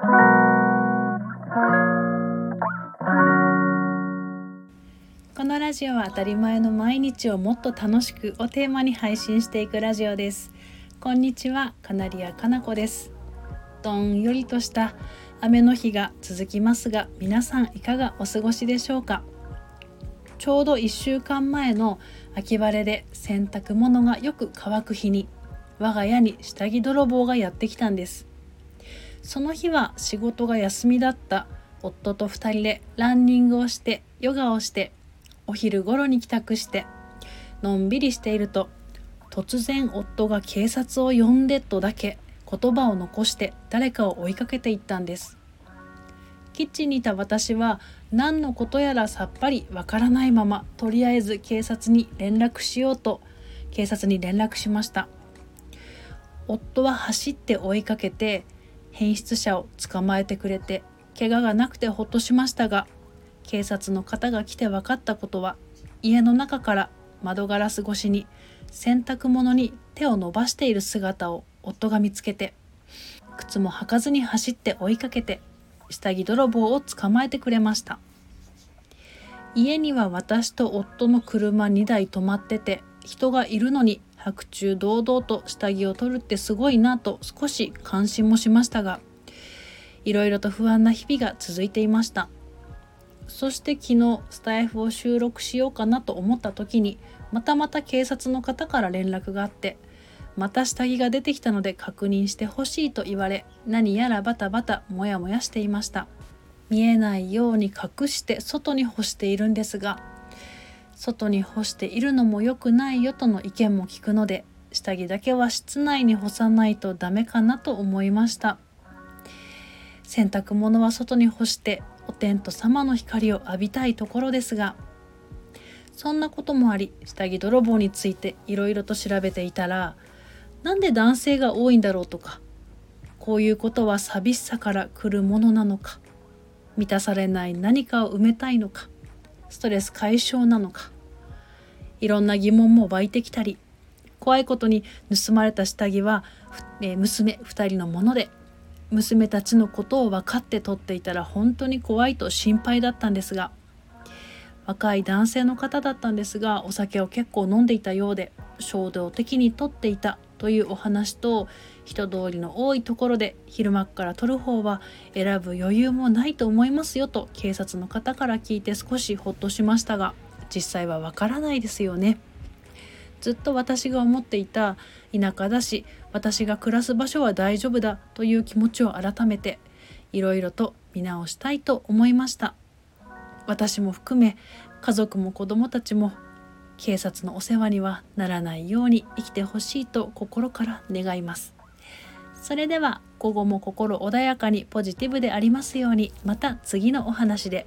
このラジオは当たり前の毎日をもっと楽しくをテーマに配信していくラジオです。こんにちはカナリアかなこです。どんよりとした雨の日が続きますが皆さんいかがお過ごしでしょうか？ちょうど1週間前の秋晴れで洗濯物がよく乾く日に我が家に下着泥棒がやってきたんです。その日は仕事が休みだった夫と2人でランニングをしてヨガをしてお昼頃に帰宅してのんびりしていると突然夫が警察を呼んでとだけ言葉を残して誰かを追いかけていったんです。キッチンにいた私は何のことやらさっぱりわからないままとりあえず警察に連絡しようと警察に連絡しました。夫は走って追いかけて変質者を捕まえてくれて怪我がなくてほっとしましたが警察の方が来て分かったことは家の中から窓ガラス越しに洗濯物に手を伸ばしている姿を夫が見つけて靴も履かずに走って追いかけて下着泥棒を捕まえてくれました。家には私と夫の車2台止まってて人がいるのに白昼堂々と下着を取るってすごいなと少し関心もしましたがいろいろと不安な日々が続いていました。そして昨日スタイフを収録しようかなと思った時にまたまた警察の方から連絡があってまた下着が出てきたので確認してほしいと言われ何やらバタバタモヤモヤしていました。見えないように隠して外に干しているんですが外に干しているのも良くないよとの意見も聞くので下着だけは室内に干さないとダメかなと思いました。洗濯物は外に干してお天道様の光を浴びたいところですがそんなこともあり下着泥棒についていろいろと調べていたらなんで男性が多いんだろうとかこういうことは寂しさから来るものなのか満たされない何かを埋めたいのかストレス解消なのか。いろんな疑問も湧いてきたり怖いことに盗まれた下着は、え娘2人のもので娘たちのことを分かって撮っていたら本当に怖いと心配だったんですが若い男性の方だったんですがお酒を結構飲んでいたようで衝動的に撮っていたというお話と人通りの多いところで昼間から撮る方は選ぶ余裕もないと思いますよと警察の方から聞いて少しほっとしましたが実際はわからないですよね。ずっと私が思っていた田舎だし私が暮らす場所は大丈夫だという気持ちを改めていろいろと見直したいと思いました私も含め家族も子供たちも警察のお世話にはならないように生きてほしいと心から願いますそれでは午後も心穏やかにポジティブでありますようにまた次のお話で。